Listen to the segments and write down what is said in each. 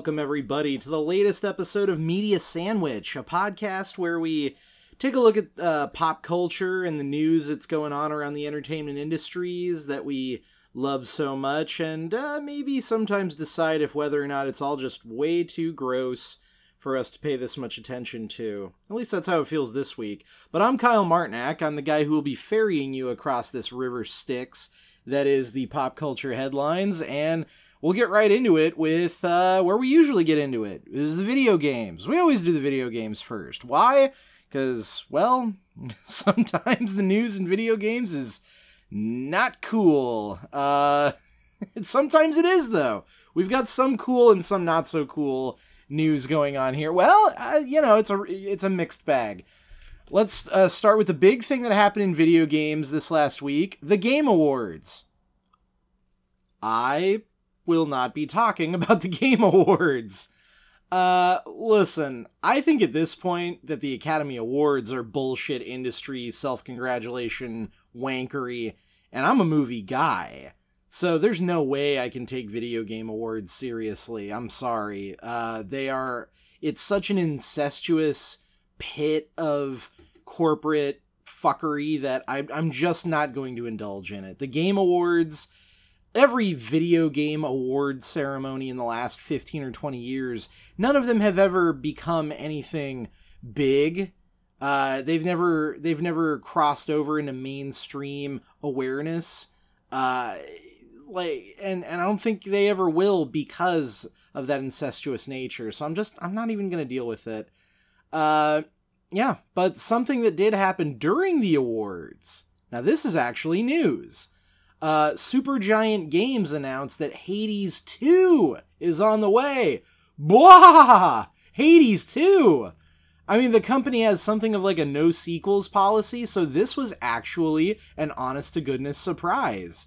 Welcome, everybody, to the latest episode of Media Sandwich, a podcast where we take a look at uh, pop culture and the news that's going on around the entertainment industries that we love so much, and uh, maybe sometimes decide if whether or not it's all just way too gross for us to pay this much attention to. At least that's how it feels this week. But I'm Kyle Martinak. I'm the guy who will be ferrying you across this river Styx that is the pop culture headlines, and we'll get right into it with uh, where we usually get into it is the video games. We always do the video games first. Why? Because, well, sometimes the news in video games is not cool. Uh, sometimes it is, though. We've got some cool and some not so cool news going on here. Well, uh, you know, it's a it's a mixed bag. Let's uh, start with the big thing that happened in video games this last week: the Game Awards. I will not be talking about the Game Awards. Uh, listen, I think at this point that the Academy Awards are bullshit industry self congratulation wankery, and I'm a movie guy. So there's no way I can take video game awards seriously. I'm sorry. Uh, they are. It's such an incestuous pit of corporate fuckery that I, I'm just not going to indulge in it. The Game Awards, every video game award ceremony in the last 15 or 20 years, none of them have ever become anything big. Uh, they've never they've never crossed over into mainstream awareness. Uh, like and and I don't think they ever will because of that incestuous nature. So I'm just I'm not even going to deal with it. Uh yeah, but something that did happen during the awards. Now this is actually news. Uh Supergiant Games announced that Hades 2 is on the way. Blah! Hades 2. I mean, the company has something of like a no sequels policy, so this was actually an honest to goodness surprise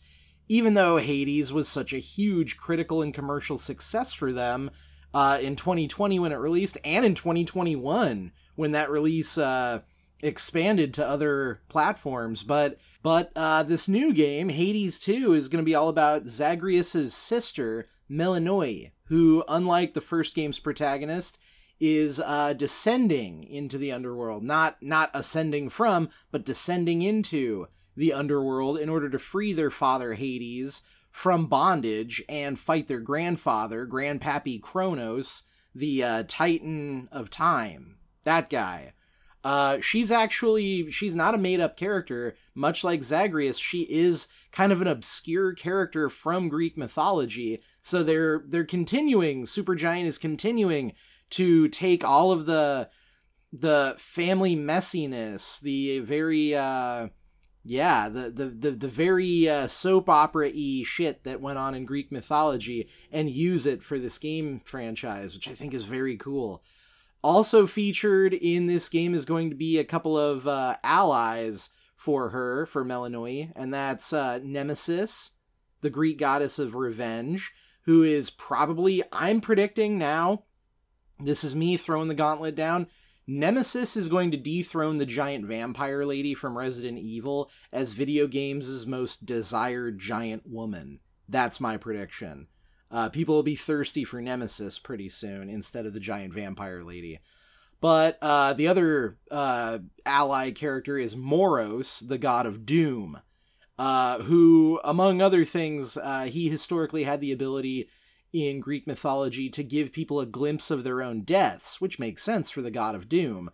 even though Hades was such a huge critical and commercial success for them uh, in 2020 when it released, and in 2021 when that release uh, expanded to other platforms. But but uh, this new game, Hades 2, is going to be all about Zagreus's sister, Melinoe, who, unlike the first game's protagonist, is uh, descending into the underworld. Not not ascending from, but descending into the underworld in order to free their father Hades from bondage and fight their grandfather, Grandpappy Kronos, the uh, Titan of Time. That guy. Uh, she's actually she's not a made up character much like zagreus she is kind of an obscure character from greek mythology so they're they're continuing supergiant is continuing to take all of the the family messiness the very uh yeah, the the the, the very uh, soap opera y shit that went on in Greek mythology and use it for this game franchise, which I think is very cool. Also featured in this game is going to be a couple of uh, allies for her, for Melinoe, and that's uh, Nemesis, the Greek goddess of revenge, who is probably, I'm predicting now, this is me throwing the gauntlet down, Nemesis is going to dethrone the giant vampire lady from Resident Evil as video games' most desired giant woman. That's my prediction. Uh, people will be thirsty for Nemesis pretty soon instead of the giant vampire lady. But uh, the other uh, ally character is Moros, the god of doom, uh, who, among other things, uh, he historically had the ability in Greek mythology to give people a glimpse of their own deaths, which makes sense for the god of doom.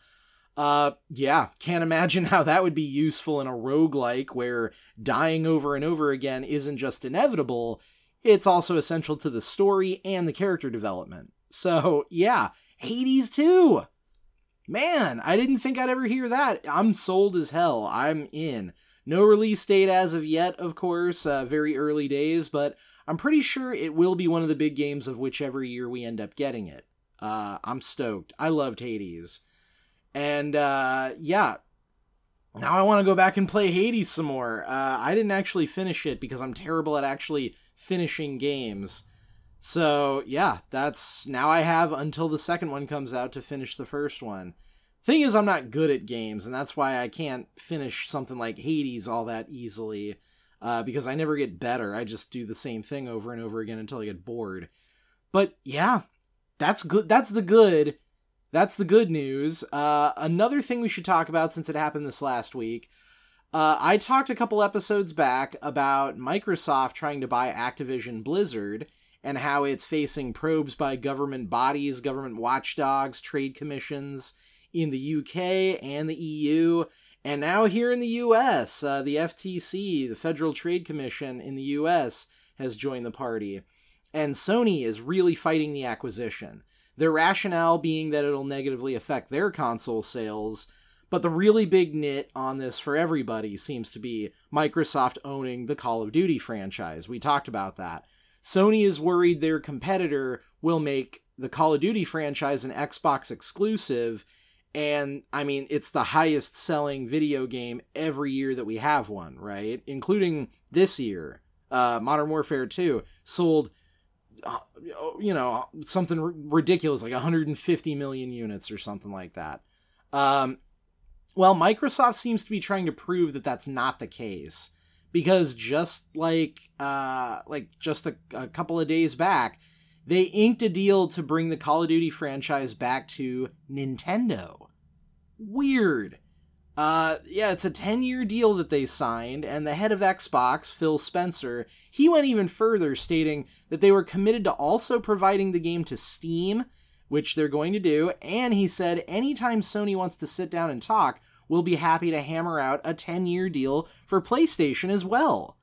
Uh, yeah, can't imagine how that would be useful in a roguelike where dying over and over again isn't just inevitable, it's also essential to the story and the character development. So, yeah, Hades 2. Man, I didn't think I'd ever hear that. I'm sold as hell. I'm in. No release date as of yet, of course, uh, very early days, but I'm pretty sure it will be one of the big games of whichever year we end up getting it. Uh, I'm stoked. I loved Hades. And uh, yeah, now I want to go back and play Hades some more. Uh, I didn't actually finish it because I'm terrible at actually finishing games. So yeah, that's now I have until the second one comes out to finish the first one. Thing is, I'm not good at games, and that's why I can't finish something like Hades all that easily uh, because I never get better. I just do the same thing over and over again until I get bored. But yeah, that's good. That's the good. That's the good news. Uh, another thing we should talk about since it happened this last week. Uh, I talked a couple episodes back about Microsoft trying to buy Activision Blizzard and how it's facing probes by government bodies, government watchdogs, trade commissions in the UK and the EU. And now here in the US, uh, the FTC, the Federal Trade Commission in the US, has joined the party. And Sony is really fighting the acquisition. Their rationale being that it'll negatively affect their console sales, but the really big nit on this for everybody seems to be Microsoft owning the Call of Duty franchise. We talked about that. Sony is worried their competitor will make the Call of Duty franchise an Xbox exclusive. And I mean, it's the highest selling video game every year that we have one, right? Including this year. Uh, Modern Warfare 2 sold, uh, you know, something ridiculous, like 150 million units or something like that. Um, well, Microsoft seems to be trying to prove that that's not the case because just like uh, like just a, a couple of days back, they inked a deal to bring the Call of Duty franchise back to Nintendo. Weird. Uh, yeah, it's a 10 year deal that they signed, and the head of Xbox, Phil Spencer, he went even further, stating that they were committed to also providing the game to Steam, which they're going to do, and he said anytime Sony wants to sit down and talk, we'll be happy to hammer out a 10 year deal for PlayStation as well.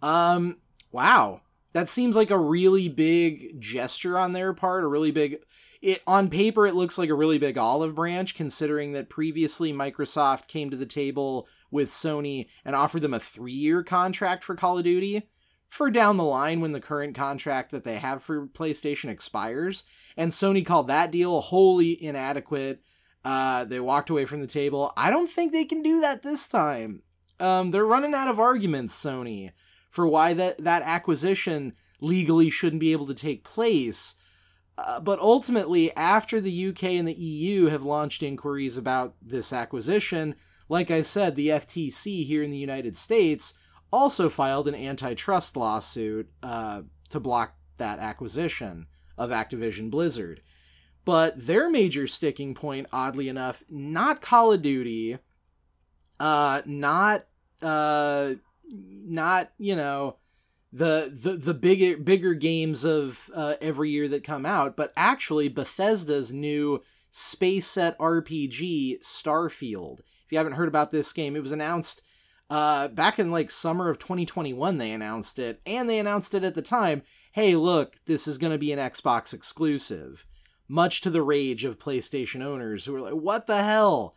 Um, wow. That seems like a really big gesture on their part, a really big. It, on paper, it looks like a really big olive branch, considering that previously Microsoft came to the table with Sony and offered them a three year contract for Call of Duty for down the line when the current contract that they have for PlayStation expires. And Sony called that deal wholly inadequate, uh, they walked away from the table. I don't think they can do that this time. Um, they're running out of arguments, Sony, for why that, that acquisition legally shouldn't be able to take place. Uh, but ultimately, after the UK and the EU have launched inquiries about this acquisition, like I said, the FTC here in the United States also filed an antitrust lawsuit uh, to block that acquisition of Activision Blizzard. But their major sticking point, oddly enough, not Call of Duty, uh, not uh, not you know the the the bigger bigger games of uh, every year that come out, but actually Bethesda's new space set RPG Starfield. If you haven't heard about this game, it was announced uh, back in like summer of 2021. They announced it, and they announced it at the time. Hey, look, this is going to be an Xbox exclusive much to the rage of PlayStation owners who were like, "What the hell?"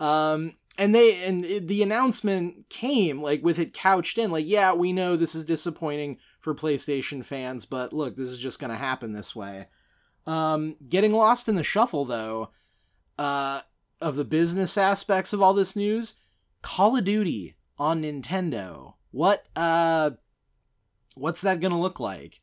Um, and they and the announcement came like with it couched in, like, "Yeah, we know this is disappointing for PlayStation fans, but look, this is just going to happen this way." Um, getting lost in the shuffle, though, uh, of the business aspects of all this news, Call of Duty on Nintendo. What uh, what's that going to look like?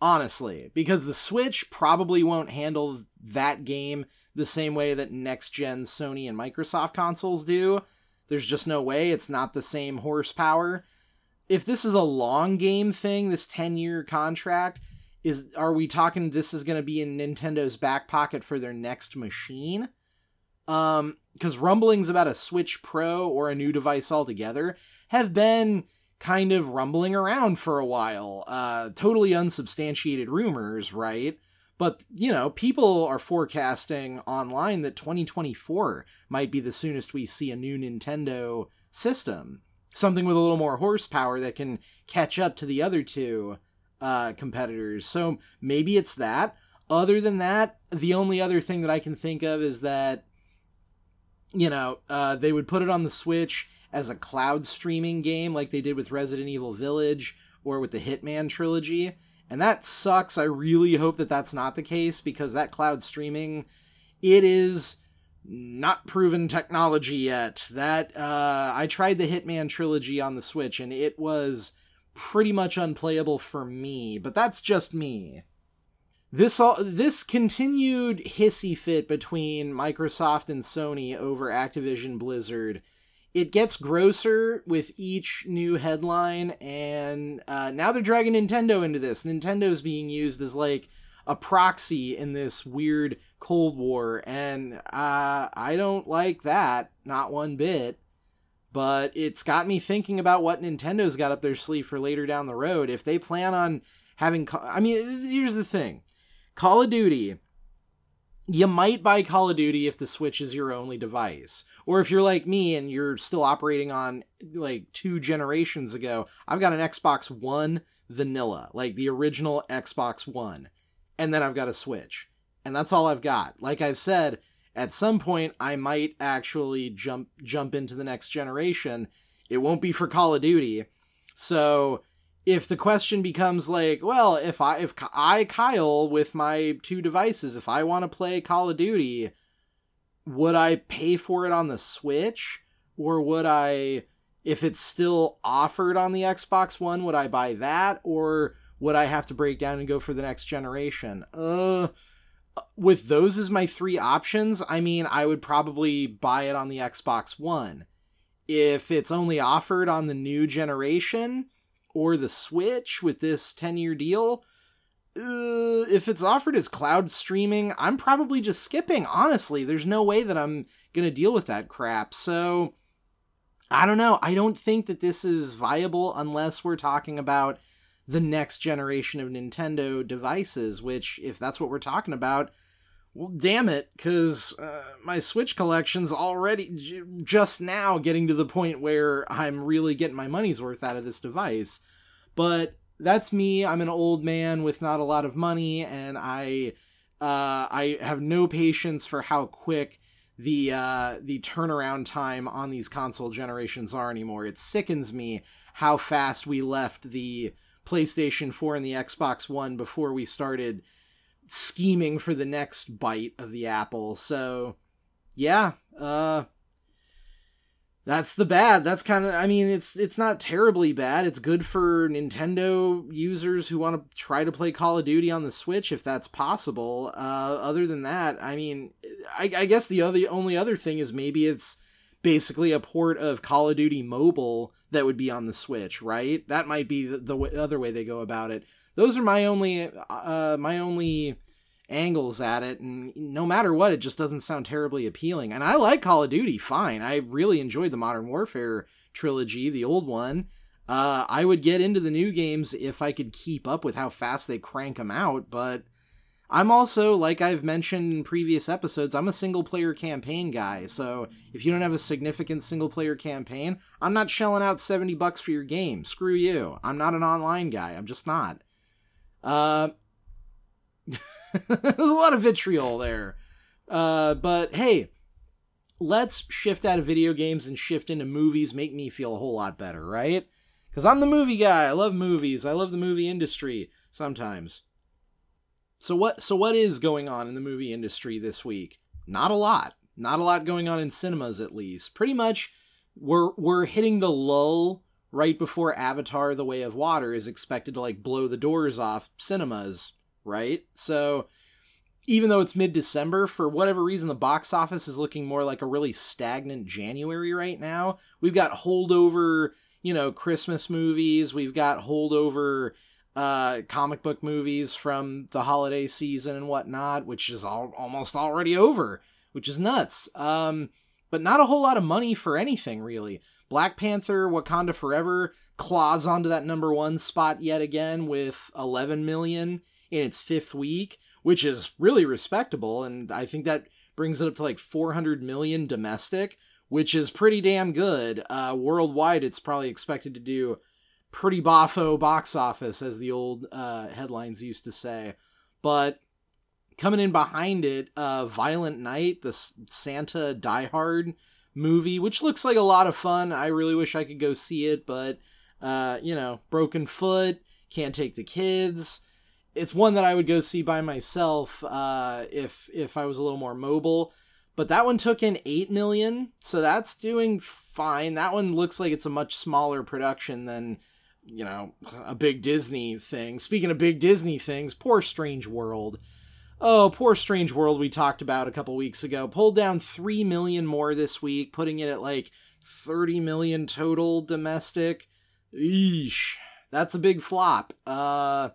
honestly, because the Switch probably won't handle that game the same way that next gen Sony and Microsoft consoles do. There's just no way it's not the same horsepower. If this is a long game thing, this 10 year contract, is are we talking this is going to be in Nintendo's back pocket for their next machine? Um, because rumblings about a Switch Pro or a new device altogether have been kind of rumbling around for a while. Uh, totally unsubstantiated rumors, right? But, you know, people are forecasting online that 2024 might be the soonest we see a new Nintendo system. Something with a little more horsepower that can catch up to the other two uh, competitors. So maybe it's that. Other than that, the only other thing that I can think of is that, you know, uh, they would put it on the Switch as a cloud streaming game like they did with Resident Evil Village or with the Hitman trilogy. And that sucks. I really hope that that's not the case because that cloud streaming it is not proven technology yet. That uh, I tried the Hitman trilogy on the Switch and it was pretty much unplayable for me, but that's just me. This all this continued hissy fit between Microsoft and Sony over Activision Blizzard it gets grosser with each new headline, and uh, now they're dragging Nintendo into this. Nintendo's being used as like a proxy in this weird Cold War, and uh, I don't like that, not one bit. But it's got me thinking about what Nintendo's got up their sleeve for later down the road. If they plan on having, I mean, here's the thing Call of Duty you might buy Call of Duty if the Switch is your only device. Or if you're like me and you're still operating on like two generations ago, I've got an Xbox One vanilla, like the original Xbox One. And then I've got a Switch. And that's all I've got. Like I've said, at some point I might actually jump jump into the next generation. It won't be for Call of Duty. So if the question becomes like, well, if I if I Kyle with my two devices, if I want to play Call of Duty, would I pay for it on the Switch or would I if it's still offered on the Xbox One, would I buy that or would I have to break down and go for the next generation? Uh with those as my three options, I mean, I would probably buy it on the Xbox One. If it's only offered on the new generation, or the Switch with this 10 year deal, uh, if it's offered as cloud streaming, I'm probably just skipping, honestly. There's no way that I'm going to deal with that crap. So, I don't know. I don't think that this is viable unless we're talking about the next generation of Nintendo devices, which, if that's what we're talking about, well, damn it, because uh, my Switch collection's already j- just now getting to the point where I'm really getting my money's worth out of this device. But that's me. I'm an old man with not a lot of money, and I uh, I have no patience for how quick the uh, the turnaround time on these console generations are anymore. It sickens me how fast we left the PlayStation 4 and the Xbox One before we started scheming for the next bite of the apple. So, yeah, uh that's the bad. That's kind of I mean, it's it's not terribly bad. It's good for Nintendo users who want to try to play Call of Duty on the Switch if that's possible. Uh other than that, I mean, I, I guess the other only other thing is maybe it's basically a port of Call of Duty Mobile that would be on the Switch, right? That might be the, the other way they go about it those are my only uh, my only angles at it. And no matter what it just doesn't sound terribly appealing. And i like call of duty fine. I really enjoyed the modern warfare trilogy the old one. Uh, i would get into the new games if i could keep up with how fast they crank them out but i'm also like i've mentioned in previous episodes i'm a single player campaign guy. So if you don't have a significant single player campaign i'm not shelling out 70 bucks for your game. Screw you. I'm not an online guy. I'm just not uh, there's a lot of vitriol there. Uh, but hey, let's shift out of video games and shift into movies. Make me feel a whole lot better, right? Because I'm the movie guy. I love movies. I love the movie industry sometimes. So what? So what is going on in the movie industry this week? Not a lot. Not a lot going on in cinemas, at least. Pretty much, we're we're hitting the lull right before Avatar The Way of Water is expected to like blow the doors off cinemas, right? So even though it's mid-December, for whatever reason the box office is looking more like a really stagnant January right now. We've got holdover, you know, Christmas movies, we've got holdover uh, comic book movies from the holiday season and whatnot, which is all almost already over, which is nuts. Um, but not a whole lot of money for anything really. Black Panther Wakanda Forever claws onto that number 1 spot yet again with 11 million in its fifth week, which is really respectable and I think that brings it up to like 400 million domestic, which is pretty damn good. Uh, worldwide it's probably expected to do pretty boffo box office as the old uh, headlines used to say. But coming in behind it, uh, Violent Night, the Santa Die Hard movie, which looks like a lot of fun. I really wish I could go see it, but uh, you know, broken foot, can't take the kids. It's one that I would go see by myself uh, if if I was a little more mobile. But that one took in eight million, so that's doing fine. That one looks like it's a much smaller production than you know a big Disney thing. Speaking of big Disney things, poor Strange World Oh, poor Strange World we talked about a couple weeks ago. Pulled down 3 million more this week, putting it at like 30 million total domestic. Eesh. That's a big flop. Uh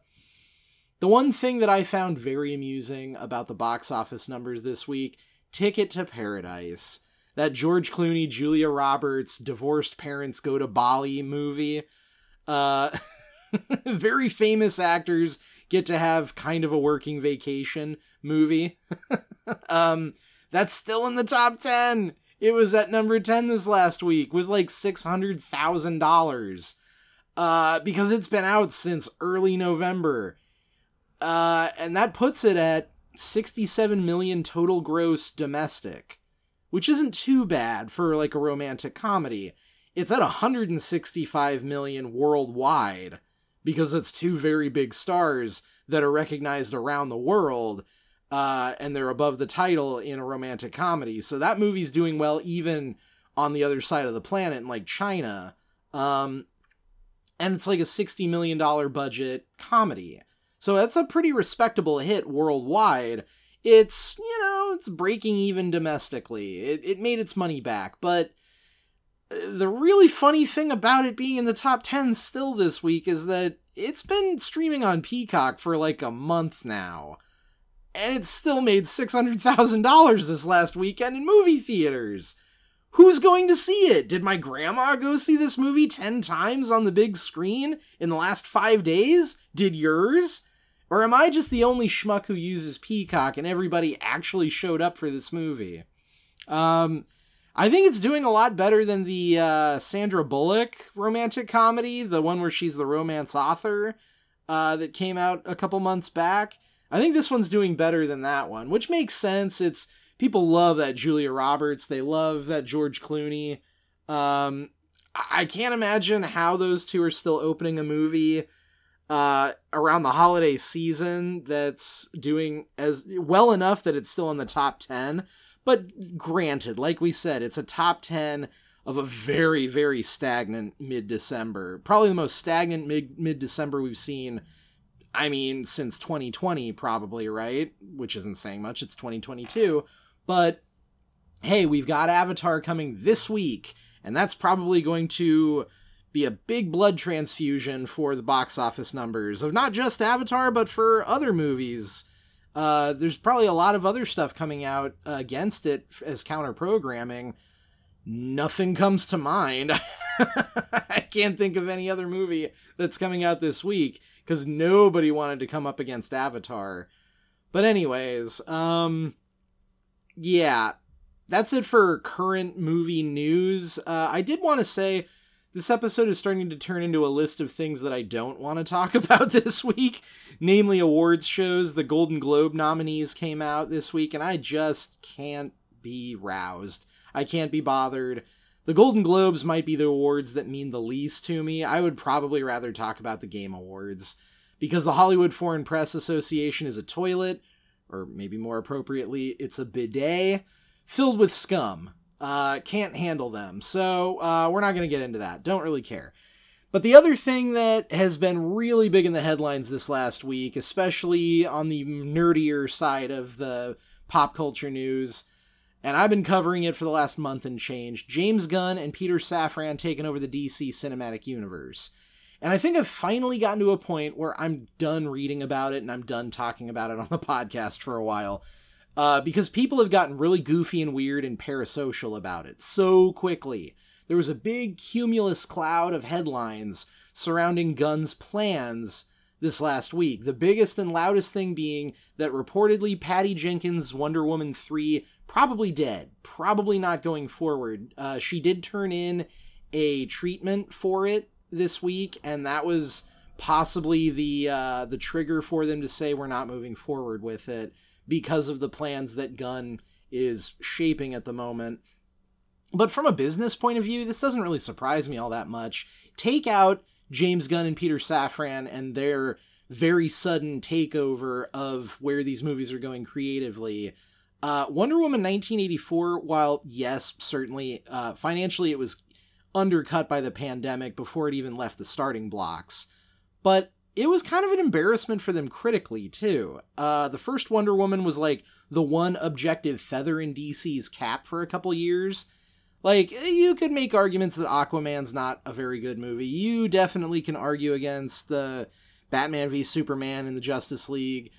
The one thing that I found very amusing about the box office numbers this week Ticket to Paradise. That George Clooney, Julia Roberts, divorced parents go to Bali movie. Uh, very famous actors get to have kind of a working vacation movie. um, that's still in the top 10. It was at number 10 this last week with like $600,000. Uh, because it's been out since early November. Uh, and that puts it at 67 million total gross domestic, which isn't too bad for like a romantic comedy. It's at 165 million worldwide because it's two very big stars that are recognized around the world uh, and they're above the title in a romantic comedy. So that movie's doing well even on the other side of the planet in like China. Um, and it's like a $60 million budget comedy. So that's a pretty respectable hit worldwide. It's, you know, it's breaking even domestically. It, it made its money back, but the really funny thing about it being in the top 10 still this week is that it's been streaming on Peacock for like a month now and it still made $600,000 this last weekend in movie theaters. Who's going to see it? Did my grandma go see this movie 10 times on the big screen in the last five days? Did yours? Or am I just the only schmuck who uses Peacock and everybody actually showed up for this movie? Um, I think it's doing a lot better than the uh, Sandra Bullock romantic comedy, the one where she's the romance author uh, that came out a couple months back. I think this one's doing better than that one, which makes sense. It's people love that Julia Roberts, they love that George Clooney. Um, I can't imagine how those two are still opening a movie uh, around the holiday season that's doing as well enough that it's still in the top 10. But granted, like we said, it's a top 10 of a very, very stagnant mid December. Probably the most stagnant mid December we've seen I mean, since 2020, probably, right? Which isn't saying much, it's 2022. But hey, we've got Avatar coming this week, and that's probably going to be a big blood transfusion for the box office numbers of not just Avatar, but for other movies. Uh, there's probably a lot of other stuff coming out against it as counter programming. Nothing comes to mind. I can't think of any other movie that's coming out this week because nobody wanted to come up against Avatar. But anyways, um, yeah, that's it for current movie news. Uh, I did want to say this episode is starting to turn into a list of things that I don't want to talk about this week, namely awards shows. The Golden Globe nominees came out this week, and I just can't be roused. I can't be bothered. The Golden Globes might be the awards that mean the least to me. I would probably rather talk about the Game Awards because the Hollywood Foreign Press Association is a toilet, or maybe more appropriately, it's a bidet filled with scum. Uh, can't handle them. So uh, we're not going to get into that. Don't really care. But the other thing that has been really big in the headlines this last week, especially on the nerdier side of the pop culture news, and I've been covering it for the last month and change. James Gunn and Peter Safran taking over the DC cinematic universe. And I think I've finally gotten to a point where I'm done reading about it and I'm done talking about it on the podcast for a while. Uh, because people have gotten really goofy and weird and parasocial about it so quickly. There was a big cumulus cloud of headlines surrounding Gunn's plans this last week. The biggest and loudest thing being that reportedly Patty Jenkins' Wonder Woman 3 probably dead, probably not going forward. Uh, she did turn in a treatment for it this week, and that was possibly the uh, the trigger for them to say we're not moving forward with it because of the plans that Gunn is shaping at the moment. But from a business point of view, this doesn't really surprise me all that much. Take out James Gunn and Peter Safran and their very sudden takeover of where these movies are going creatively. Uh, Wonder Woman 1984, while yes, certainly uh, financially it was undercut by the pandemic before it even left the starting blocks, but it was kind of an embarrassment for them critically too. Uh, the first Wonder Woman was like the one objective feather in DC's cap for a couple years, like, you could make arguments that Aquaman's not a very good movie. You definitely can argue against the Batman v Superman in the Justice League.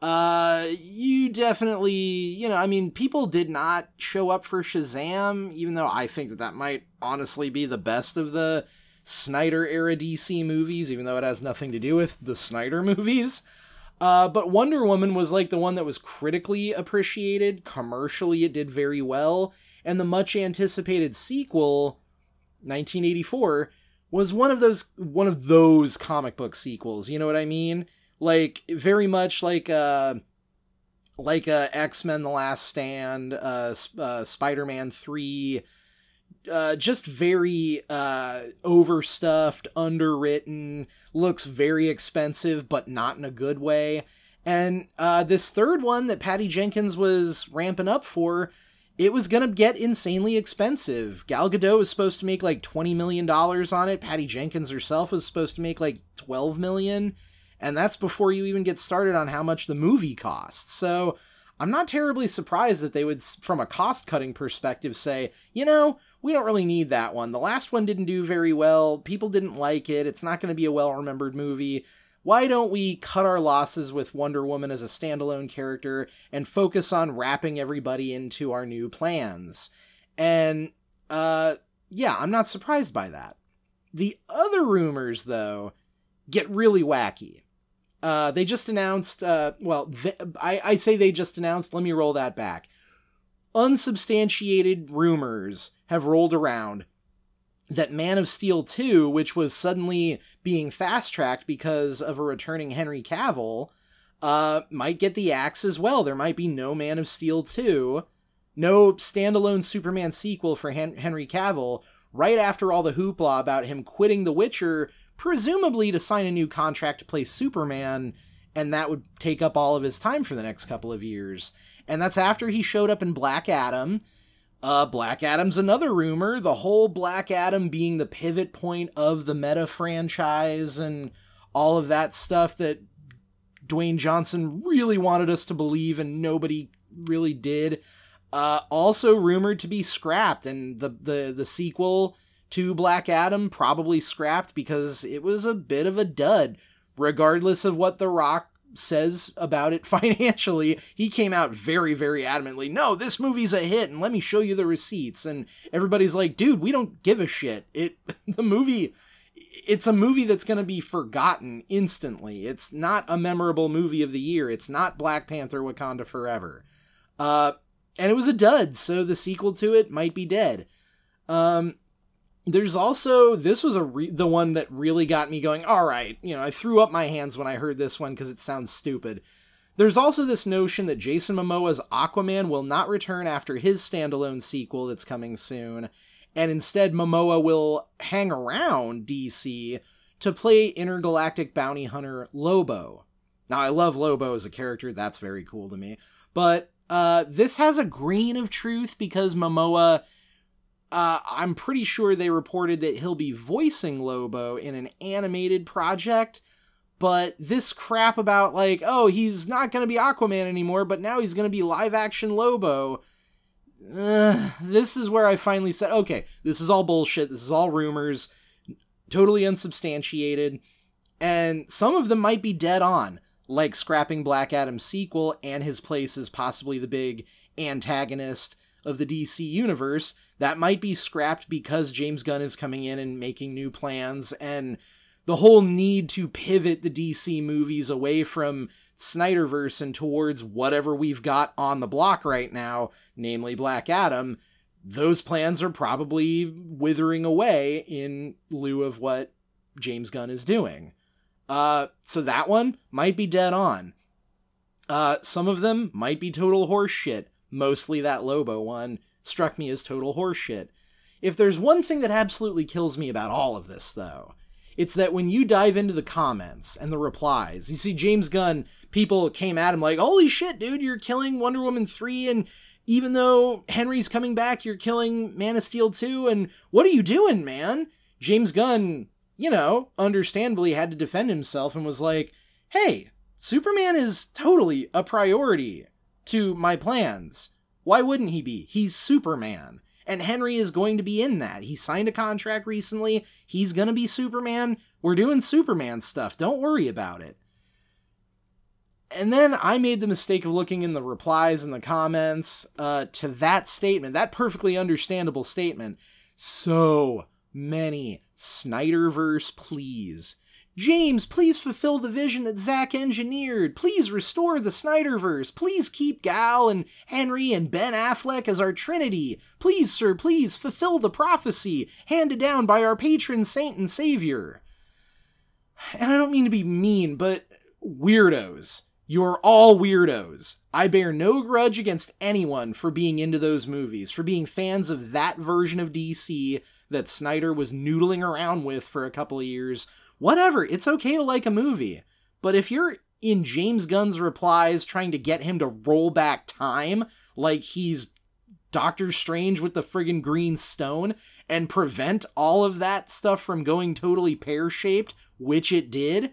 Uh, you definitely, you know, I mean, people did not show up for Shazam, even though I think that that might honestly be the best of the Snyder era DC movies, even though it has nothing to do with the Snyder movies. Uh, but Wonder Woman was like the one that was critically appreciated. Commercially, it did very well. And the much anticipated sequel, 1984, was one of those one of those comic book sequels. You know what I mean? Like very much like uh like uh, X Men: The Last Stand, uh, uh Spider Man Three, uh, just very uh, overstuffed, underwritten, looks very expensive, but not in a good way. And uh, this third one that Patty Jenkins was ramping up for, it was gonna get insanely expensive. Gal Gadot was supposed to make like twenty million dollars on it. Patty Jenkins herself was supposed to make like 12 million. and that's before you even get started on how much the movie costs. So I'm not terribly surprised that they would, from a cost cutting perspective, say, you know, we don't really need that one. The last one didn't do very well. People didn't like it. It's not going to be a well remembered movie. Why don't we cut our losses with Wonder Woman as a standalone character and focus on wrapping everybody into our new plans? And, uh, yeah, I'm not surprised by that. The other rumors, though, get really wacky. Uh, they just announced, uh, well, th- I, I say they just announced, let me roll that back unsubstantiated rumors have rolled around that Man of Steel 2, which was suddenly being fast tracked because of a returning Henry Cavill, uh, might get the axe as well. There might be no Man of Steel 2, no standalone Superman sequel for Hen- Henry Cavill, right after all the hoopla about him quitting The Witcher, presumably to sign a new contract to play Superman, and that would take up all of his time for the next couple of years and that's after he showed up in Black Adam. Uh, Black Adam's another rumor. The whole Black Adam being the pivot point of the meta franchise and all of that stuff that Dwayne Johnson really wanted us to believe and nobody really did. Uh, also rumored to be scrapped, and the, the the sequel to Black Adam probably scrapped because it was a bit of a dud, regardless of what The Rock says about it financially, he came out very, very adamantly, no, this movie's a hit and let me show you the receipts. And everybody's like, dude, we don't give a shit. It, the movie, it's a movie that's going to be forgotten instantly. It's not a memorable movie of the year. It's not Black Panther Wakanda Forever. Uh, and it was a dud, so the sequel to it might be dead. Um, there's also this was a re- the one that really got me going all right you know i threw up my hands when i heard this one because it sounds stupid. There's also this notion that jason momoa's aquaman will not return after his standalone sequel that's coming soon and instead momoa will hang around dc to play intergalactic bounty hunter lobo. Now i love lobo as a character that's very cool to me but uh, this has a grain of truth because momoa uh, I'm pretty sure they reported that he'll be voicing Lobo in an animated project. But this crap about, like, oh, he's not going to be Aquaman anymore, but now he's going to be live action Lobo. Uh, this is where I finally said, okay, this is all bullshit. This is all rumors, totally unsubstantiated. And some of them might be dead on, like scrapping Black Adam's sequel and his place as possibly the big antagonist of the DC universe that might be scrapped because James Gunn is coming in and making new plans and the whole need to pivot the DC movies away from Snyderverse and towards whatever we've got on the block right now, namely Black Adam, those plans are probably withering away in lieu of what James Gunn is doing. Uh, so that one might be dead on. Uh, some of them might be total horseshit mostly that Lobo one, struck me as total horseshit. If there's one thing that absolutely kills me about all of this, though, it's that when you dive into the comments and the replies, you see James Gunn, people came at him like, holy shit, dude, you're killing Wonder Woman 3, and even though Henry's coming back, you're killing Man of Steel 2, and what are you doing, man? James Gunn, you know, understandably had to defend himself and was like, hey, Superman is totally a priority to my plans. Why wouldn't he be? He's Superman. And Henry is going to be in that. He signed a contract recently. He's going to be Superman. We're doing Superman stuff. Don't worry about it. And then I made the mistake of looking in the replies and the comments uh, to that statement, that perfectly understandable statement. So many Snyderverse please. James, please fulfill the vision that Zack engineered. Please restore the Snyderverse. Please keep Gal and Henry and Ben Affleck as our Trinity. Please, sir, please fulfill the prophecy handed down by our patron saint and savior. And I don't mean to be mean, but weirdos. You're all weirdos. I bear no grudge against anyone for being into those movies, for being fans of that version of DC that Snyder was noodling around with for a couple of years. Whatever, it's okay to like a movie. But if you're in James Gunn's replies trying to get him to roll back time like he's Doctor Strange with the friggin' green stone and prevent all of that stuff from going totally pear shaped, which it did,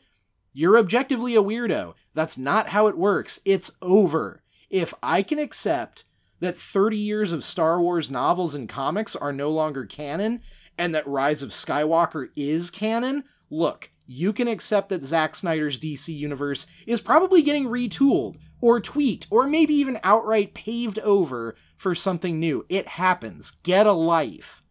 you're objectively a weirdo. That's not how it works. It's over. If I can accept that 30 years of Star Wars novels and comics are no longer canon, and that Rise of Skywalker is canon, look, you can accept that Zack Snyder's DC universe is probably getting retooled, or tweaked, or maybe even outright paved over for something new. It happens. Get a life.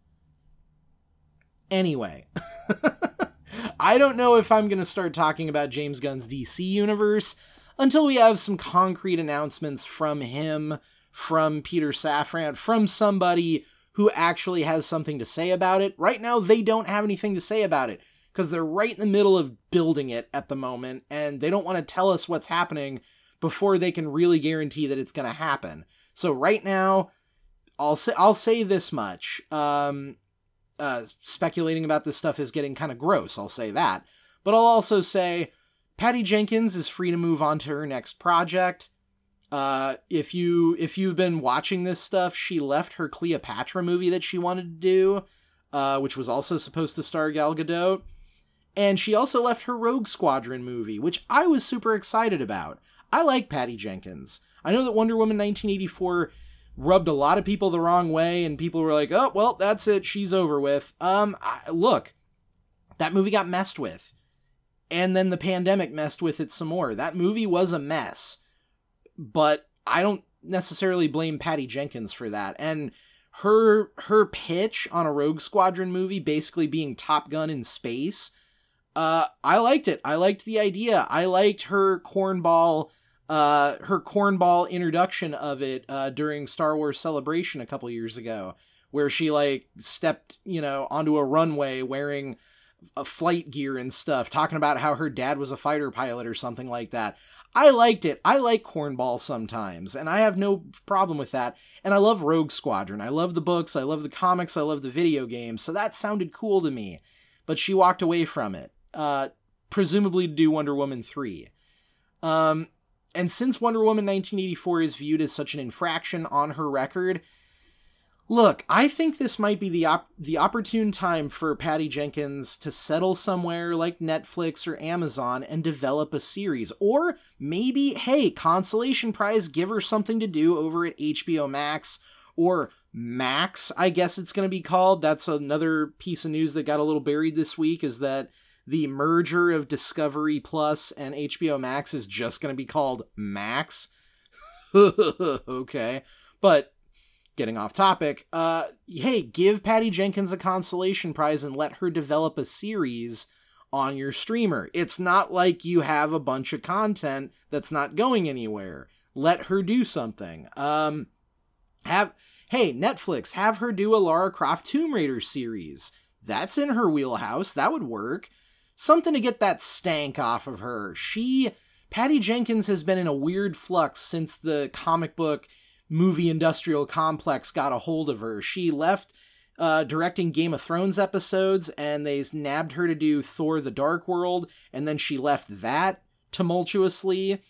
Anyway. I don't know if I'm going to start talking about James Gunn's DC universe until we have some concrete announcements from him, from Peter Safran, from somebody who actually has something to say about it. Right now, they don't have anything to say about it because they're right in the middle of building it at the moment and they don't want to tell us what's happening before they can really guarantee that it's going to happen. So right now, I'll say I'll say this much. Um, uh, speculating about this stuff is getting kind of gross. I'll say that, but I'll also say Patty Jenkins is free to move on to her next project. Uh, if you if you've been watching this stuff, she left her Cleopatra movie that she wanted to do, uh, which was also supposed to star Gal Gadot, and she also left her Rogue Squadron movie, which I was super excited about. I like Patty Jenkins. I know that Wonder Woman 1984 rubbed a lot of people the wrong way, and people were like, "Oh, well, that's it. She's over with." Um, I, look, that movie got messed with, and then the pandemic messed with it some more. That movie was a mess, but I don't necessarily blame Patty Jenkins for that. And her her pitch on a Rogue Squadron movie, basically being Top Gun in space. Uh, I liked it. I liked the idea. I liked her cornball uh, her cornball introduction of it uh, during Star Wars Celebration a couple years ago, where she like stepped, you know, onto a runway wearing a flight gear and stuff, talking about how her dad was a fighter pilot or something like that. I liked it. I like cornball sometimes, and I have no problem with that. And I love Rogue Squadron. I love the books, I love the comics, I love the video games, so that sounded cool to me. But she walked away from it, uh, presumably to do Wonder Woman 3. Um, and since Wonder Woman 1984 is viewed as such an infraction on her record, look, I think this might be the op- the opportune time for Patty Jenkins to settle somewhere like Netflix or Amazon and develop a series. Or maybe, hey, consolation prize, give her something to do over at HBO Max or Max, I guess it's going to be called. That's another piece of news that got a little buried this week is that the merger of Discovery Plus and HBO Max is just going to be called Max. okay. But getting off topic, uh hey, give Patty Jenkins a consolation prize and let her develop a series on your streamer. It's not like you have a bunch of content that's not going anywhere. Let her do something. Um have hey, Netflix, have her do a Lara Croft Tomb Raider series. That's in her wheelhouse. That would work something to get that stank off of her. She, Patty Jenkins, has been in a weird flux since the comic book movie industrial complex got a hold of her. She left uh, directing Game of Thrones episodes, and they nabbed her to do Thor the Dark World, and then she left that tumultuously,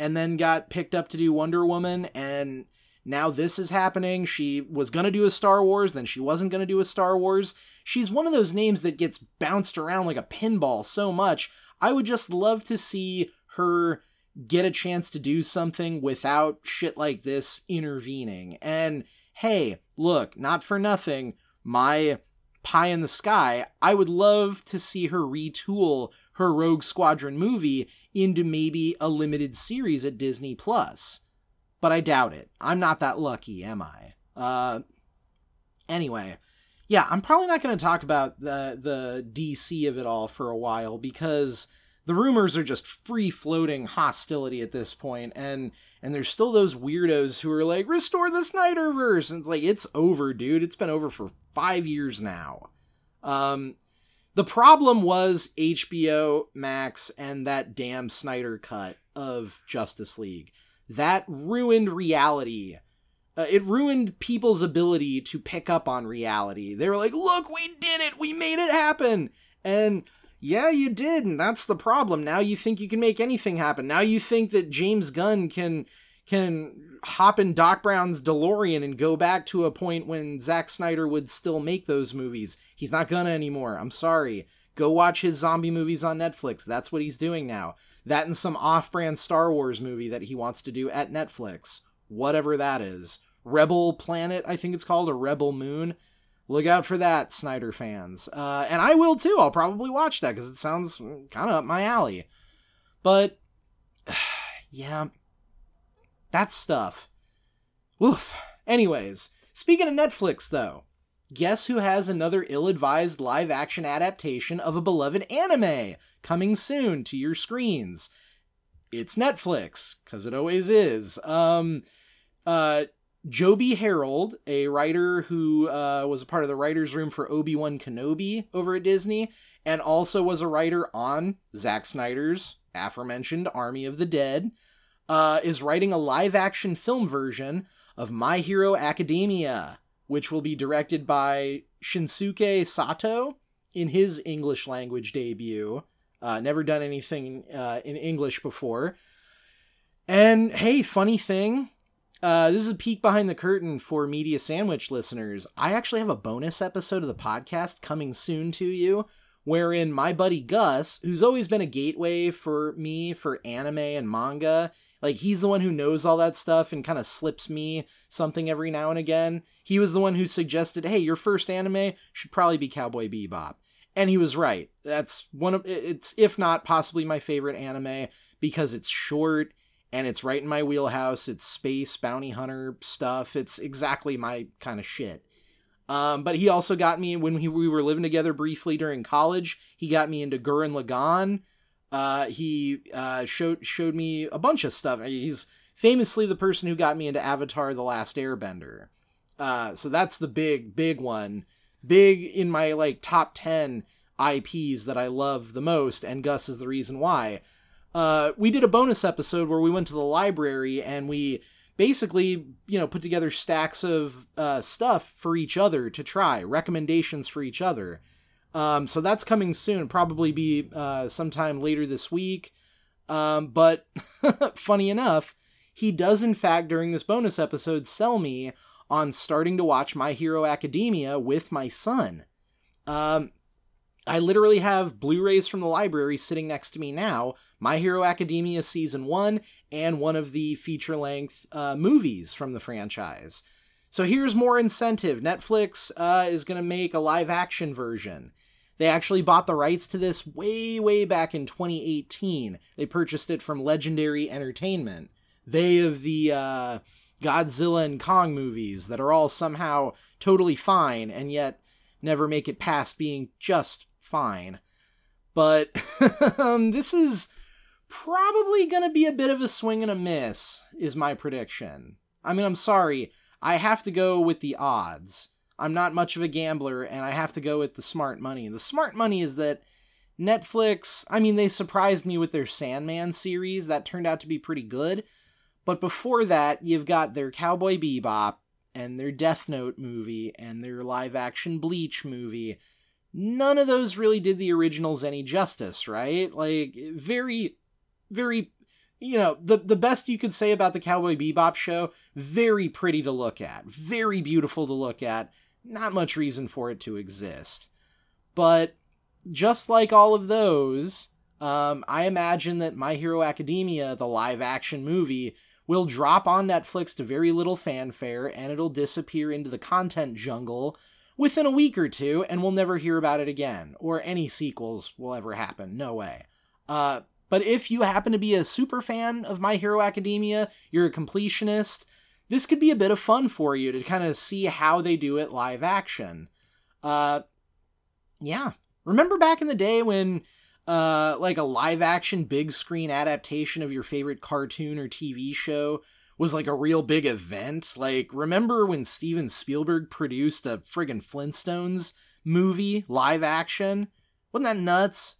and then got picked up to do Wonder Woman, and now this is happening. She was going to do a Star Wars, then she wasn't going to do a Star Wars. She's one of those names that gets bounced around like a pinball so much. I would just love to see her get a chance to do something without shit like this intervening. And hey, look, not for nothing, my pie in the sky, I would love to see her retool her Rogue Squadron movie into maybe a limited series at Disney Plus. But I doubt it. I'm not that lucky, am I? Uh anyway, yeah, I'm probably not going to talk about the the DC of it all for a while because the rumors are just free floating hostility at this point and and there's still those weirdos who are like restore the Snyderverse and it's like it's over dude it's been over for 5 years now um the problem was HBO Max and that damn Snyder cut of Justice League that ruined reality uh, it ruined people's ability to pick up on reality they were like look we did it we made it happen and yeah, you did, and that's the problem. Now you think you can make anything happen. Now you think that James Gunn can can hop in Doc Brown's DeLorean and go back to a point when Zack Snyder would still make those movies. He's not gonna anymore. I'm sorry. Go watch his zombie movies on Netflix. That's what he's doing now. That and some off-brand Star Wars movie that he wants to do at Netflix. Whatever that is. Rebel Planet, I think it's called, a Rebel Moon look out for that, Snyder fans. Uh, and I will too. I'll probably watch that because it sounds kind of up my alley. But yeah, that stuff. Woof. Anyways, speaking of Netflix, though, guess who has another ill-advised live-action adaptation of a beloved anime coming soon to your screens? It's Netflix, because it always is. Um, uh, Joby Harold, a writer who uh, was a part of the writer's room for Obi Wan Kenobi over at Disney, and also was a writer on Zack Snyder's aforementioned Army of the Dead, uh, is writing a live action film version of My Hero Academia, which will be directed by Shinsuke Sato in his English language debut. Uh, never done anything uh, in English before. And hey, funny thing, uh, this is a peek behind the curtain for Media Sandwich listeners. I actually have a bonus episode of the podcast coming soon to you, wherein my buddy Gus, who's always been a gateway for me for anime and manga, like he's the one who knows all that stuff and kind of slips me something every now and again. He was the one who suggested, "Hey, your first anime should probably be Cowboy Bebop." And he was right. That's one of it's if not possibly my favorite anime because it's short and it's right in my wheelhouse. It's space bounty hunter stuff. It's exactly my kind of shit. Um, but he also got me when we, we were living together briefly during college. He got me into Gurren Lagann. Uh, he uh, showed showed me a bunch of stuff. He's famously the person who got me into Avatar: The Last Airbender. Uh, so that's the big big one, big in my like top ten IPs that I love the most, and Gus is the reason why uh, we did a bonus episode where we went to the library and we basically, you know, put together stacks of uh, stuff for each other to try, recommendations for each other. Um, so that's coming soon, probably be uh, sometime later this week. Um, but funny enough, he does, in fact, during this bonus episode, sell me on starting to watch My Hero Academia with my son. Um, I literally have Blu rays from the library sitting next to me now My Hero Academia Season 1 and one of the feature length uh, movies from the franchise. So here's more incentive Netflix uh, is going to make a live action version. They actually bought the rights to this way, way back in 2018. They purchased it from Legendary Entertainment. They of the uh, Godzilla and Kong movies that are all somehow totally fine and yet never make it past being just fine. But um, this is probably going to be a bit of a swing and a miss, is my prediction. I mean, I'm sorry. I have to go with the odds. I'm not much of a gambler, and I have to go with the smart money. The smart money is that Netflix, I mean, they surprised me with their Sandman series. That turned out to be pretty good. But before that, you've got their Cowboy Bebop and their Death Note movie and their live action Bleach movie none of those really did the originals any justice, right? Like very very you know, the the best you could say about the Cowboy Bebop show, very pretty to look at, very beautiful to look at, not much reason for it to exist. But just like all of those, um, I imagine that My Hero Academia, the live action movie, will drop on Netflix to very little fanfare and it'll disappear into the content jungle within a week or two and we'll never hear about it again or any sequels will ever happen. No way. Uh, but if you happen to be a super fan of My Hero Academia, you're a completionist, this could be a bit of fun for you to kind of see how they do it live action. Uh, yeah. Remember back in the day when uh, like a live action big screen adaptation of your favorite cartoon or TV show was like a real big event. Like, remember when Steven Spielberg produced a friggin' Flintstones movie, live action? Wasn't that nuts?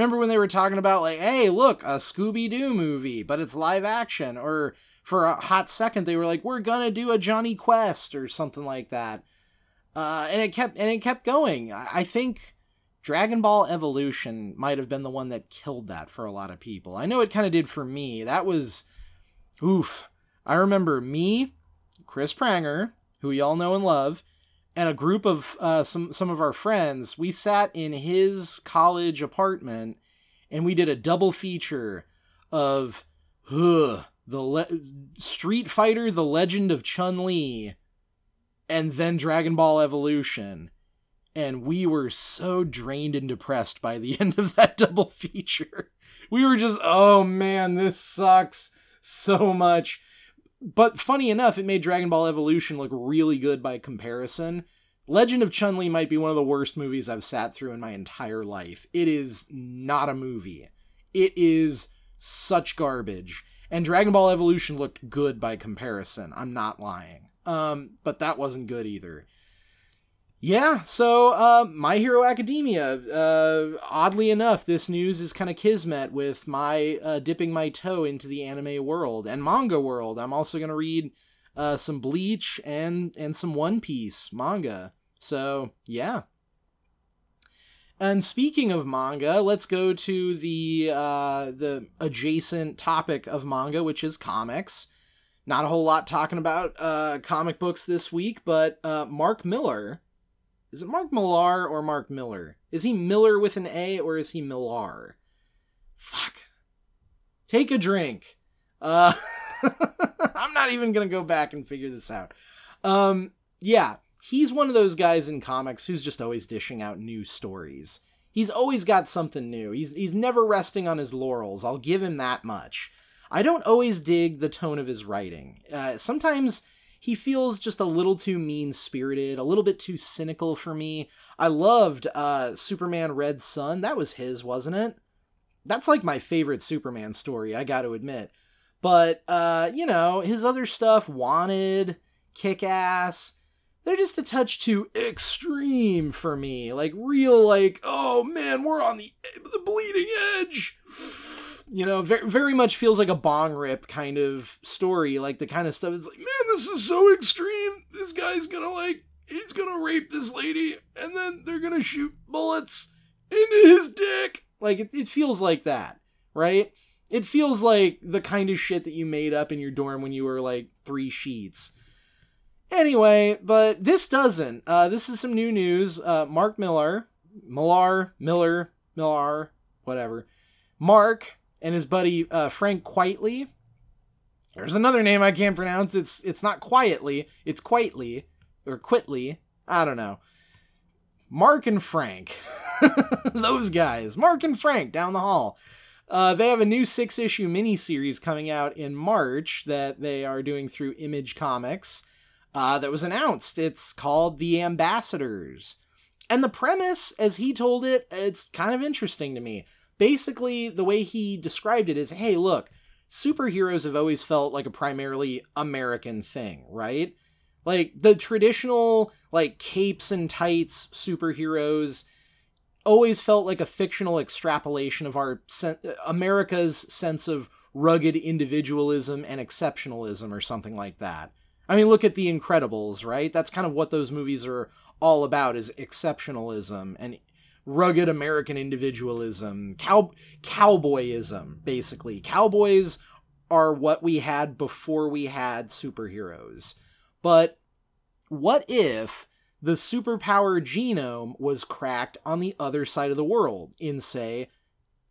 Remember when they were talking about, like, hey, look, a Scooby Doo movie, but it's live action? Or for a hot second, they were like, we're gonna do a Jonny Quest or something like that. Uh, and it kept and it kept going. I think Dragon Ball Evolution might have been the one that killed that for a lot of people. I know it kind of did for me. That was oof. I remember me, Chris Pranger, who y'all know and love, and a group of uh, some some of our friends. We sat in his college apartment and we did a double feature of the Le- Street Fighter: The Legend of Chun Li, and then Dragon Ball Evolution and we were so drained and depressed by the end of that double feature. We were just, oh man, this sucks so much. But funny enough, it made Dragon Ball Evolution look really good by comparison. Legend of Chun Li might be one of the worst movies I've sat through in my entire life. It is not a movie. It is such garbage. And Dragon Ball Evolution looked good by comparison. I'm not lying. Um, but that wasn't good either. Yeah, so uh, My Hero Academia. Uh, oddly enough, this news is kind of kismet with my uh, dipping my toe into the anime world and manga world. I'm also gonna read uh, some Bleach and and some One Piece manga. So yeah. And speaking of manga, let's go to the uh, the adjacent topic of manga, which is comics. Not a whole lot talking about uh, comic books this week, but Mark Millar is it Mark Millar or Mark Miller? Is he Miller with an A or is he Millar? Fuck. Take a drink. Uh, I'm not even gonna go back and figure this out. Um, yeah, he's one of those guys in comics who's just always dishing out new stories. He's always got something new. He's he's never resting on his laurels. I'll give him that much. I don't always dig the tone of his writing. Uh, sometimes he feels just a little too mean spirited, a little bit too cynical for me. I loved uh, Superman Red Sun. That was his, wasn't it? That's like my favorite Superman story, I got to admit. But, uh, you know, his other stuff, Wanted, Kick Ass, they're just a touch too extreme for me. Like, real, like, oh man, we're on the, the bleeding edge you know, very, very much feels like a bong rip kind of story, like the kind of stuff. It's like, man, this is so extreme. This guy's gonna like, he's gonna rape this lady, and then they're gonna shoot bullets into his dick. Like it, it feels like that, right? It feels like the kind of shit that you made up in your dorm when you were like three sheets. Anyway, but this doesn't. Uh, this is some new news. Uh, Mark Miller, Millar, Miller, Millar, whatever. Mark and his buddy uh, Frank Quitely. There's another name I can't pronounce. It's it's not quietly. It's quietly or quitly. I don't know. Mark and Frank, those guys. Mark and Frank down the hall. Uh, they have a new six issue miniseries coming out in March that they are doing through Image Comics. Uh, that was announced. It's called The Ambassadors. And the premise, as he told it, it's kind of interesting to me basically the way he described it is hey look superheroes have always felt like a primarily american thing right? Like the traditional like capes and tights superheroes always felt like a fictional extrapolation of our sen- america's sense of rugged individualism and exceptionalism or something like that. I mean look at the incredibles right? That's kind of what those movies are all about is exceptionalism and rugged American individualism, cow cowboyism, basically. Cowboys are what we had before we had superheroes. But what if the superpower genome was cracked on the other side of the world, in, say,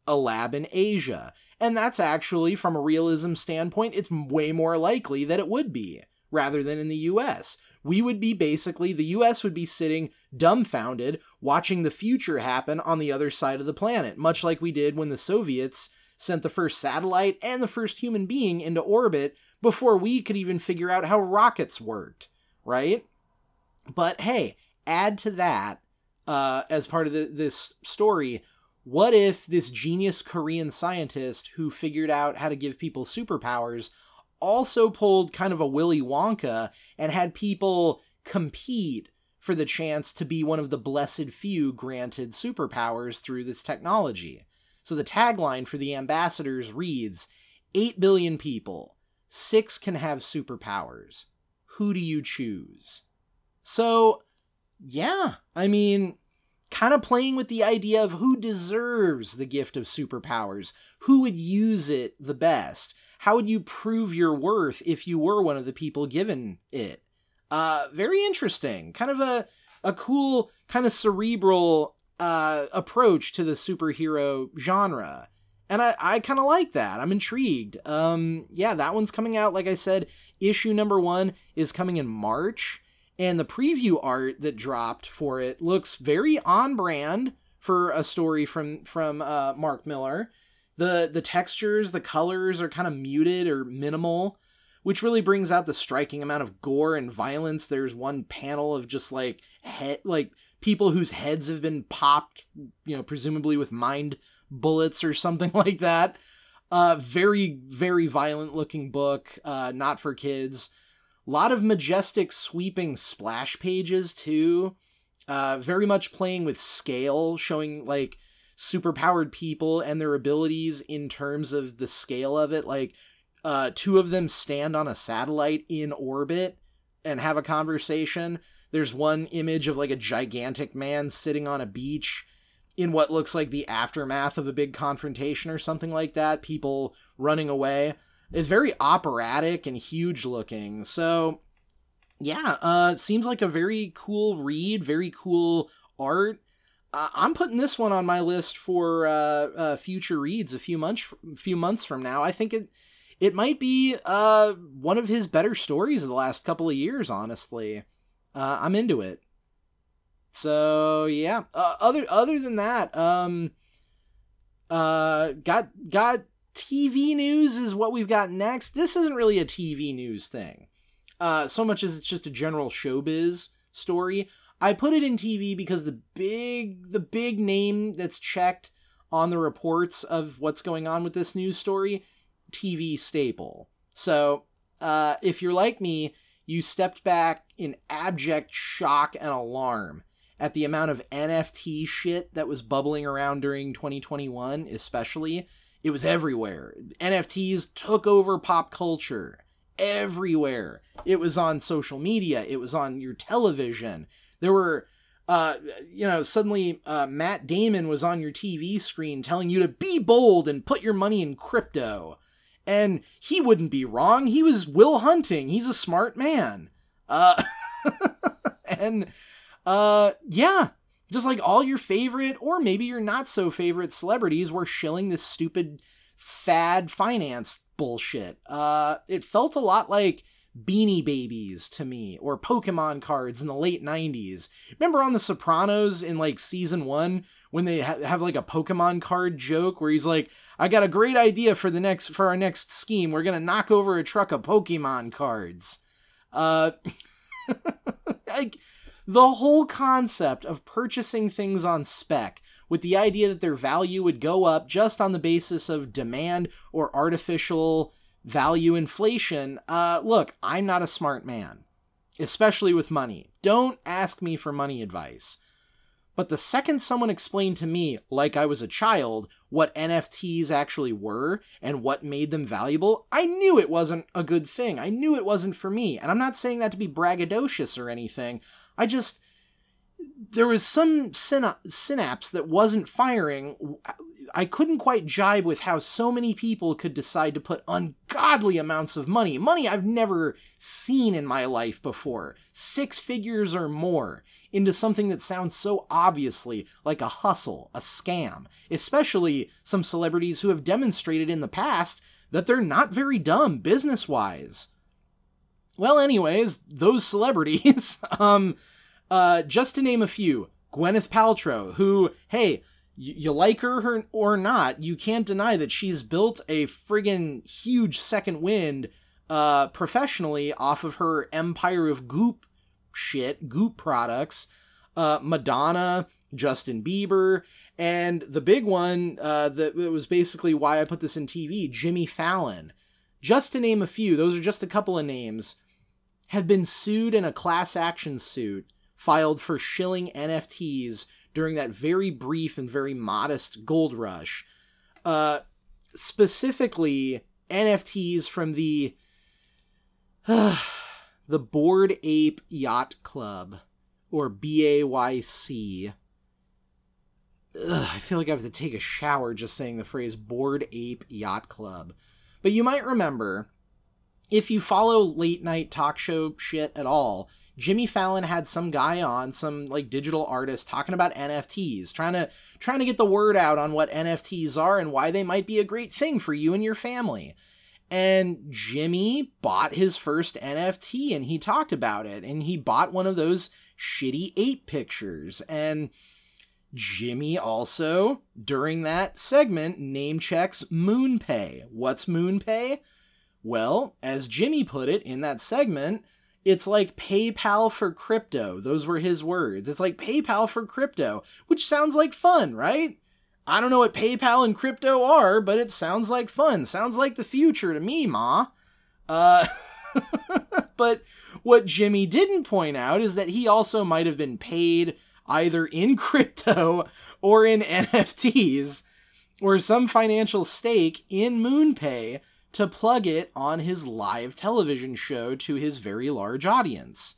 a lab in Asia, And that's actually, from a realism standpoint, it's way more likely that it would be rather than in the US. We would be basically, the US would be sitting dumbfounded watching the future happen on the other side of the planet, much like we did when the Soviets sent the first satellite and the first human being into orbit before we could even figure out how rockets worked, right? But hey, add to that, uh, as part of the, this story, what if this genius Korean scientist who figured out how to give people superpowers also pulled kind of a Willy Wonka and had people compete for the chance to be one of the blessed few granted superpowers through this technology? So the tagline for the ambassadors reads 8 billion people, 6 can have superpowers. Who do you choose? So, yeah, I mean, kind of playing with the idea of who deserves the gift of superpowers, who would use it the best. How would you prove your worth if you were one of the people given it? Uh, very interesting. Kind of a a cool, kind of cerebral uh, approach to the superhero genre. And I, I kind of like that. I'm intrigued. Um, yeah, that one's coming out. Like I said, issue number one is coming in March and the preview art that dropped for it looks very on brand for a story from from uh, Mark Miller. The the textures, the colors are kind of muted or minimal, which really brings out the striking amount of gore and violence. There's one panel of just like head like people whose heads have been popped, you know, presumably with mind bullets or something like that. Uh, very very violent looking book, uh, not for kids. Lot of majestic, sweeping splash pages, too. Uh, very much playing with scale, showing like superpowered people and their abilities in terms of the scale of it. Like, uh, two of them stand on a satellite in orbit and have a conversation. There's one image of like a gigantic man sitting on a beach in what looks like the aftermath of a big confrontation or something like that, people running away is very operatic and huge looking. So yeah, uh seems like a very cool read, very cool art. Uh, I'm putting this one on my list for uh, uh, future reads a few months few months from now. I think it it might be uh, one of his better stories of the last couple of years. Honestly, uh, I'm into it. So yeah. Uh, other other than that, um, uh, got got TV news is what we've got next. This isn't really a TV news thing, uh, so much as it's just a general showbiz story. I put it in TV because the big the big name that's checked on the reports of what's going on with this news story, TV staple. So uh, if you're like me, you stepped back in abject shock and alarm at the amount of NFT shit that was bubbling around during 2021, especially it was everywhere. NFTs took over pop culture everywhere. It was on social media, it was on your television. There were uh, you know, suddenly uh, Matt Damon was on your TV screen telling you to be bold and put your money in crypto. And he wouldn't be wrong. He was Will Hunting. He's a smart man. Uh, and uh, yeah, just like all your favorite, or maybe your not so favorite celebrities were shilling this stupid fad finance bullshit. Uh, it felt a lot like Beanie Babies to me, or Pokemon cards in the late 90s. Remember on The Sopranos in like season one when they ha- have like a Pokemon card joke where he's like, I got a great idea for the next for our next scheme. We're gonna knock over a truck of Pokemon cards. Uh like the whole concept of purchasing things on spec with the idea that their value would go up just on the basis of demand or artificial value inflation. Uh, look, I'm not a smart man, especially with money. Don't ask me for money advice. But the second someone explained to me, like I was a child, what NFTs actually were and what made them valuable, I knew it wasn't a good thing. I knew it wasn't for me. And I'm not saying that to be braggadocious or anything. I just there was some synapse that wasn't firing I couldn't quite jibe with how so many people could decide to put ungodly amounts of money, money I've never seen in my life before, six figures or more, into something that sounds so obviously like a hustle, a scam, especially some celebrities who have demonstrated in the past that they're not very dumb business wise. Well, anyways, those celebrities, um, uh, just to name a few, Gwyneth Paltrow, who, hey, you like her or not, you can't deny that she's built a friggin' huge second wind uh, professionally off of her empire of goop shit, goop products. Uh, Madonna, Justin Bieber, and the big one uh, that was basically why I put this in TV, Jimmy Fallon. Just to name a few, those are just a couple of names, have been sued in a class action suit filed for shilling NFTs during that very brief and very modest gold rush. Uh, specifically, NFTs from the uh, the Bored Ape Yacht Club, or BAYC. Ugh, I feel like I have to take a shower just saying the phrase Bored Ape Yacht Club. But you might remember, if you follow late night talk show shit at all, Jimmy Fallon had some guy on, some like digital artist talking about NFTs, trying to trying to get the word out on what NFTs are and why they might be a great thing for you and your family. And Jimmy bought his first NFT and he talked about it and he bought one of those shitty ape pictures and Jimmy also during that segment name checks MoonPay. What's MoonPay? Well, as Jimmy put it in that segment, it's like PayPal for crypto. Those were his words. It's like PayPal for crypto, which sounds like fun, right? I don't know what PayPal and crypto are, but it sounds like fun. Sounds like the future to me, Ma. Uh, but what Jimmy didn't point out is that he also might have been paid either in crypto or in NFTs or some financial stake in MoonPay to plug it on his live television show to his very large audience.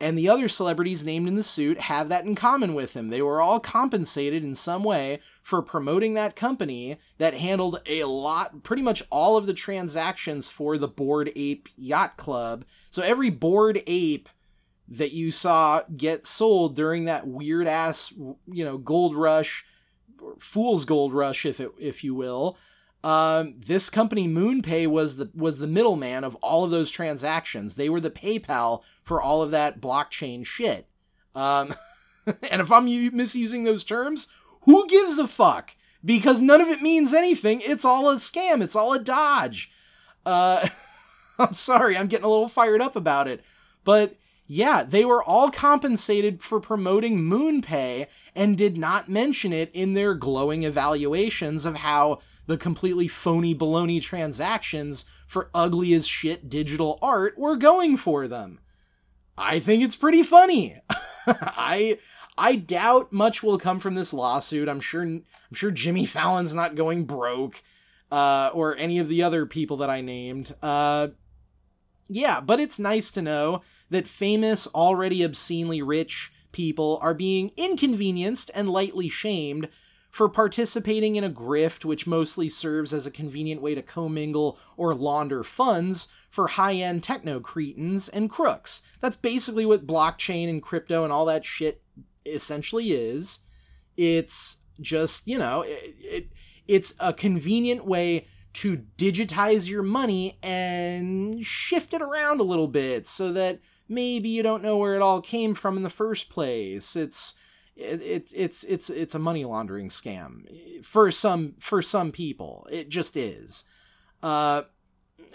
And the other celebrities named in the suit have that in common with him. They were all compensated in some way for promoting that company that handled a lot, pretty much all of the transactions for the Bored Ape Yacht Club. So every Bored Ape that you saw get sold during that weird ass, you know, gold rush, fool's gold rush, if it, if you will, um, this company MoonPay was the was the middleman of all of those transactions. They were the PayPal for all of that blockchain shit. Um, and if I'm misusing those terms, who gives a fuck? Because none of it means anything. It's all a scam. It's all a dodge. Uh, I'm sorry, I'm getting a little fired up about it, but yeah, they were all compensated for promoting MoonPay and did not mention it in their glowing evaluations of how the completely phony baloney transactions for ugly as shit digital art were going for them. I think it's pretty funny. I I doubt much will come from this lawsuit. I'm sure I'm sure Jimmy Fallon's not going broke, uh, or any of the other people that I named. Uh, yeah, but it's nice to know that famous, already obscenely rich people are being inconvenienced and lightly shamed for participating in a grift which mostly serves as a convenient way to commingle or launder funds for high-end techno cretins and crooks. That's basically what blockchain and crypto and all that shit essentially is. It's just, you know, it, it it's a convenient way to digitize your money and shift it around a little bit so that maybe you don't know where it all came from in the first place. It's it's it's it's it's a money laundering scam for some for some people. It just is. Uh,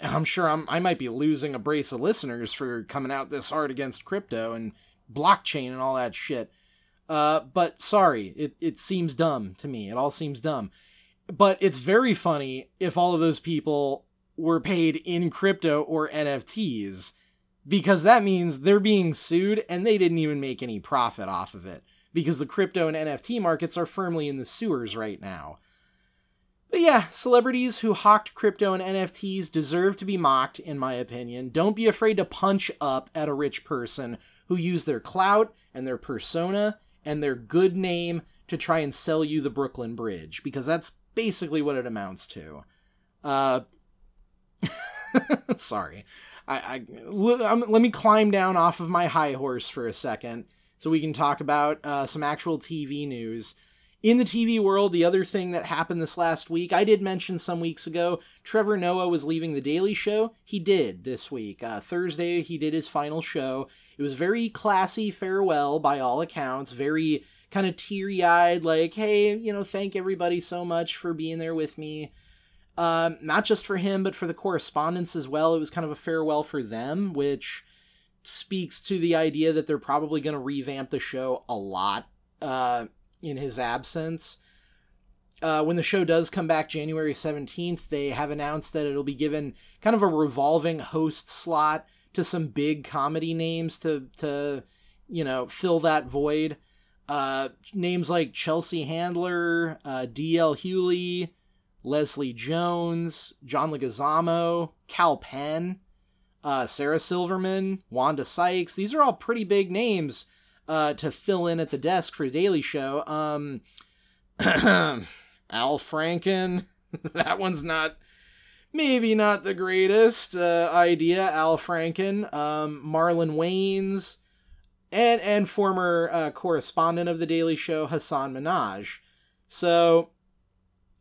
and I'm sure I'm I might be losing a brace of listeners for coming out this hard against crypto and blockchain and all that shit. Uh, but sorry, it it seems dumb to me. It all seems dumb. But it's very funny if all of those people were paid in crypto or NFTs because that means they're being sued and they didn't even make any profit off of it because the crypto and NFT markets are firmly in the sewers right now. But yeah, celebrities who hawked crypto and NFTs deserve to be mocked, in my opinion. Don't be afraid to punch up at a rich person who used their clout and their persona and their good name to try and sell you the Brooklyn Bridge because that's basically what it amounts to. Uh, sorry, I, I let me climb down off of my high horse for a second so we can talk about uh, some actual TV news. In the TV world, the other thing that happened this last week, I did mention some weeks ago, Trevor Noah was leaving The Daily Show. He did this week. Uh, Thursday, he did his final show. It was very classy farewell by all accounts, very kind of teary eyed, like, hey, you know, thank everybody so much for being there with me. Um, not just for him, but for the correspondents as well. It was kind of a farewell for them, which speaks to the idea that they're probably going to revamp the show a lot. Uh, in his absence. Uh, when the show does come back January 17th, they have announced that it'll be given kind of a revolving host slot to some big comedy names to, to you know, fill that void. Uh, names like Chelsea Handler, uh, D.L. Hughley, Leslie Jones, John Leguizamo, Kal Penn, uh, Sarah Silverman, Wanda Sykes. These are all pretty big names uh, to fill in at the desk for the Daily Show. Um, Al Franken, that one's not maybe not the greatest uh, idea. Al Franken, um, Marlon Wayans, and and former uh, correspondent of the Daily Show Hasan Minhaj. So,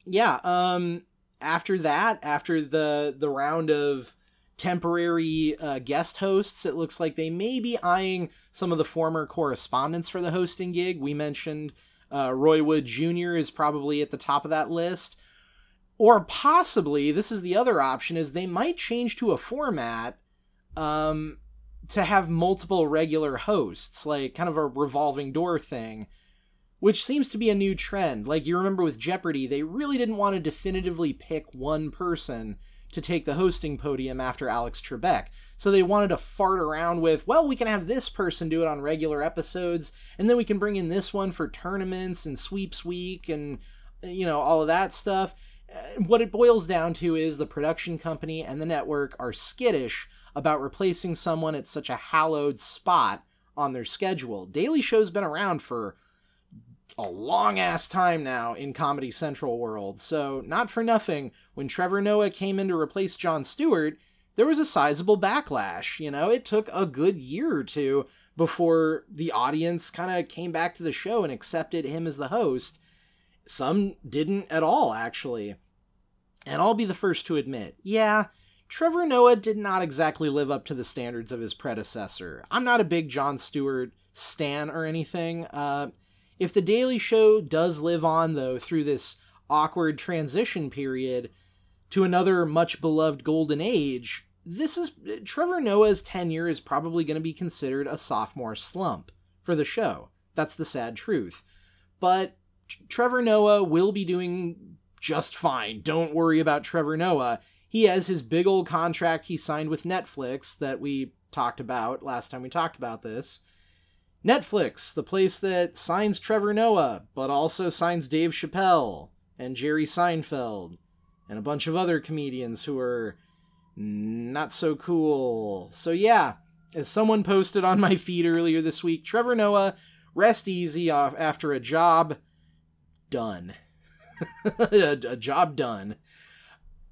yeah. Um, after that, after the the round of temporary uh, guest hosts. It looks like they may be eyeing some of the former correspondents for the hosting gig. We mentioned uh, Roy Wood Jr. is probably at the top of that list. Or possibly, this is the other option, is they might change to a format um, to have multiple regular hosts, like kind of a revolving door thing, which seems to be a new trend. Like you remember with Jeopardy, they really didn't want to definitively pick one person to take the hosting podium after Alex Trebek. So they wanted to fart around with, well, we can have this person do it on regular episodes, and then we can bring in this one for tournaments and sweeps week and, you know, all of that stuff. Uh, what it boils down to is the production company and the network are skittish about replacing someone at such a hallowed spot on their schedule. Daily Show's been around for a long ass time now in Comedy Central world. So, not for nothing, when Trevor Noah came in to replace Jon Stewart, there was a sizable backlash. You know, it took a good year or two before the audience kind of came back to the show and accepted him as the host. Some didn't at all, actually. And I'll be the first to admit, yeah, Trevor Noah did not exactly live up to the standards of his predecessor. I'm not a big Jon Stewart stan or anything. Uh, if The Daily Show does live on, though, through this awkward transition period to another much beloved golden age, this is Trevor Noah's tenure is probably going to be considered a sophomore slump for the show. That's the sad truth. But Trevor Noah will be doing just fine. Don't worry about Trevor Noah. He has his big old contract he signed with Netflix that we talked about last time we talked about this. Netflix, the place that signs Trevor Noah, but also signs Dave Chappelle and Jerry Seinfeld and a bunch of other comedians who are not so cool. So, yeah, as someone posted on my feed earlier this week, Trevor Noah, rest easy off after a job done. a, a job done.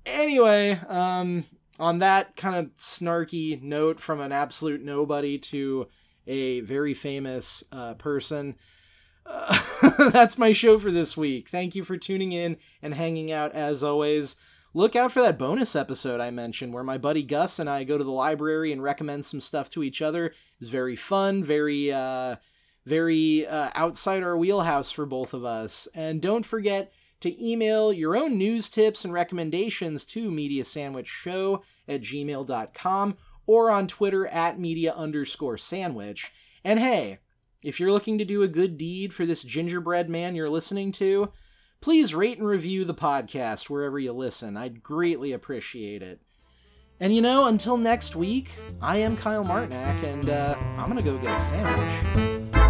Anyway, um, on that kind of snarky note from an absolute nobody to a very famous uh, person. Uh, that's my show for this week. Thank you for tuning in and hanging out as always. Look out for that bonus episode I mentioned where my buddy Gus and I go to the library and recommend some stuff to each other. It's very fun, very uh very uh, outside our wheelhouse for both of us. And don't forget to email your own news tips and recommendations to mediasandwichshow at gmail.com or on Twitter at media underscore sandwich. And hey, if you're looking to do a good deed for this gingerbread man you're listening to, please rate and review the podcast wherever you listen. I'd greatly appreciate it. And you know, until next week, I am Kyle Martinak, and uh, I'm gonna go get a sandwich.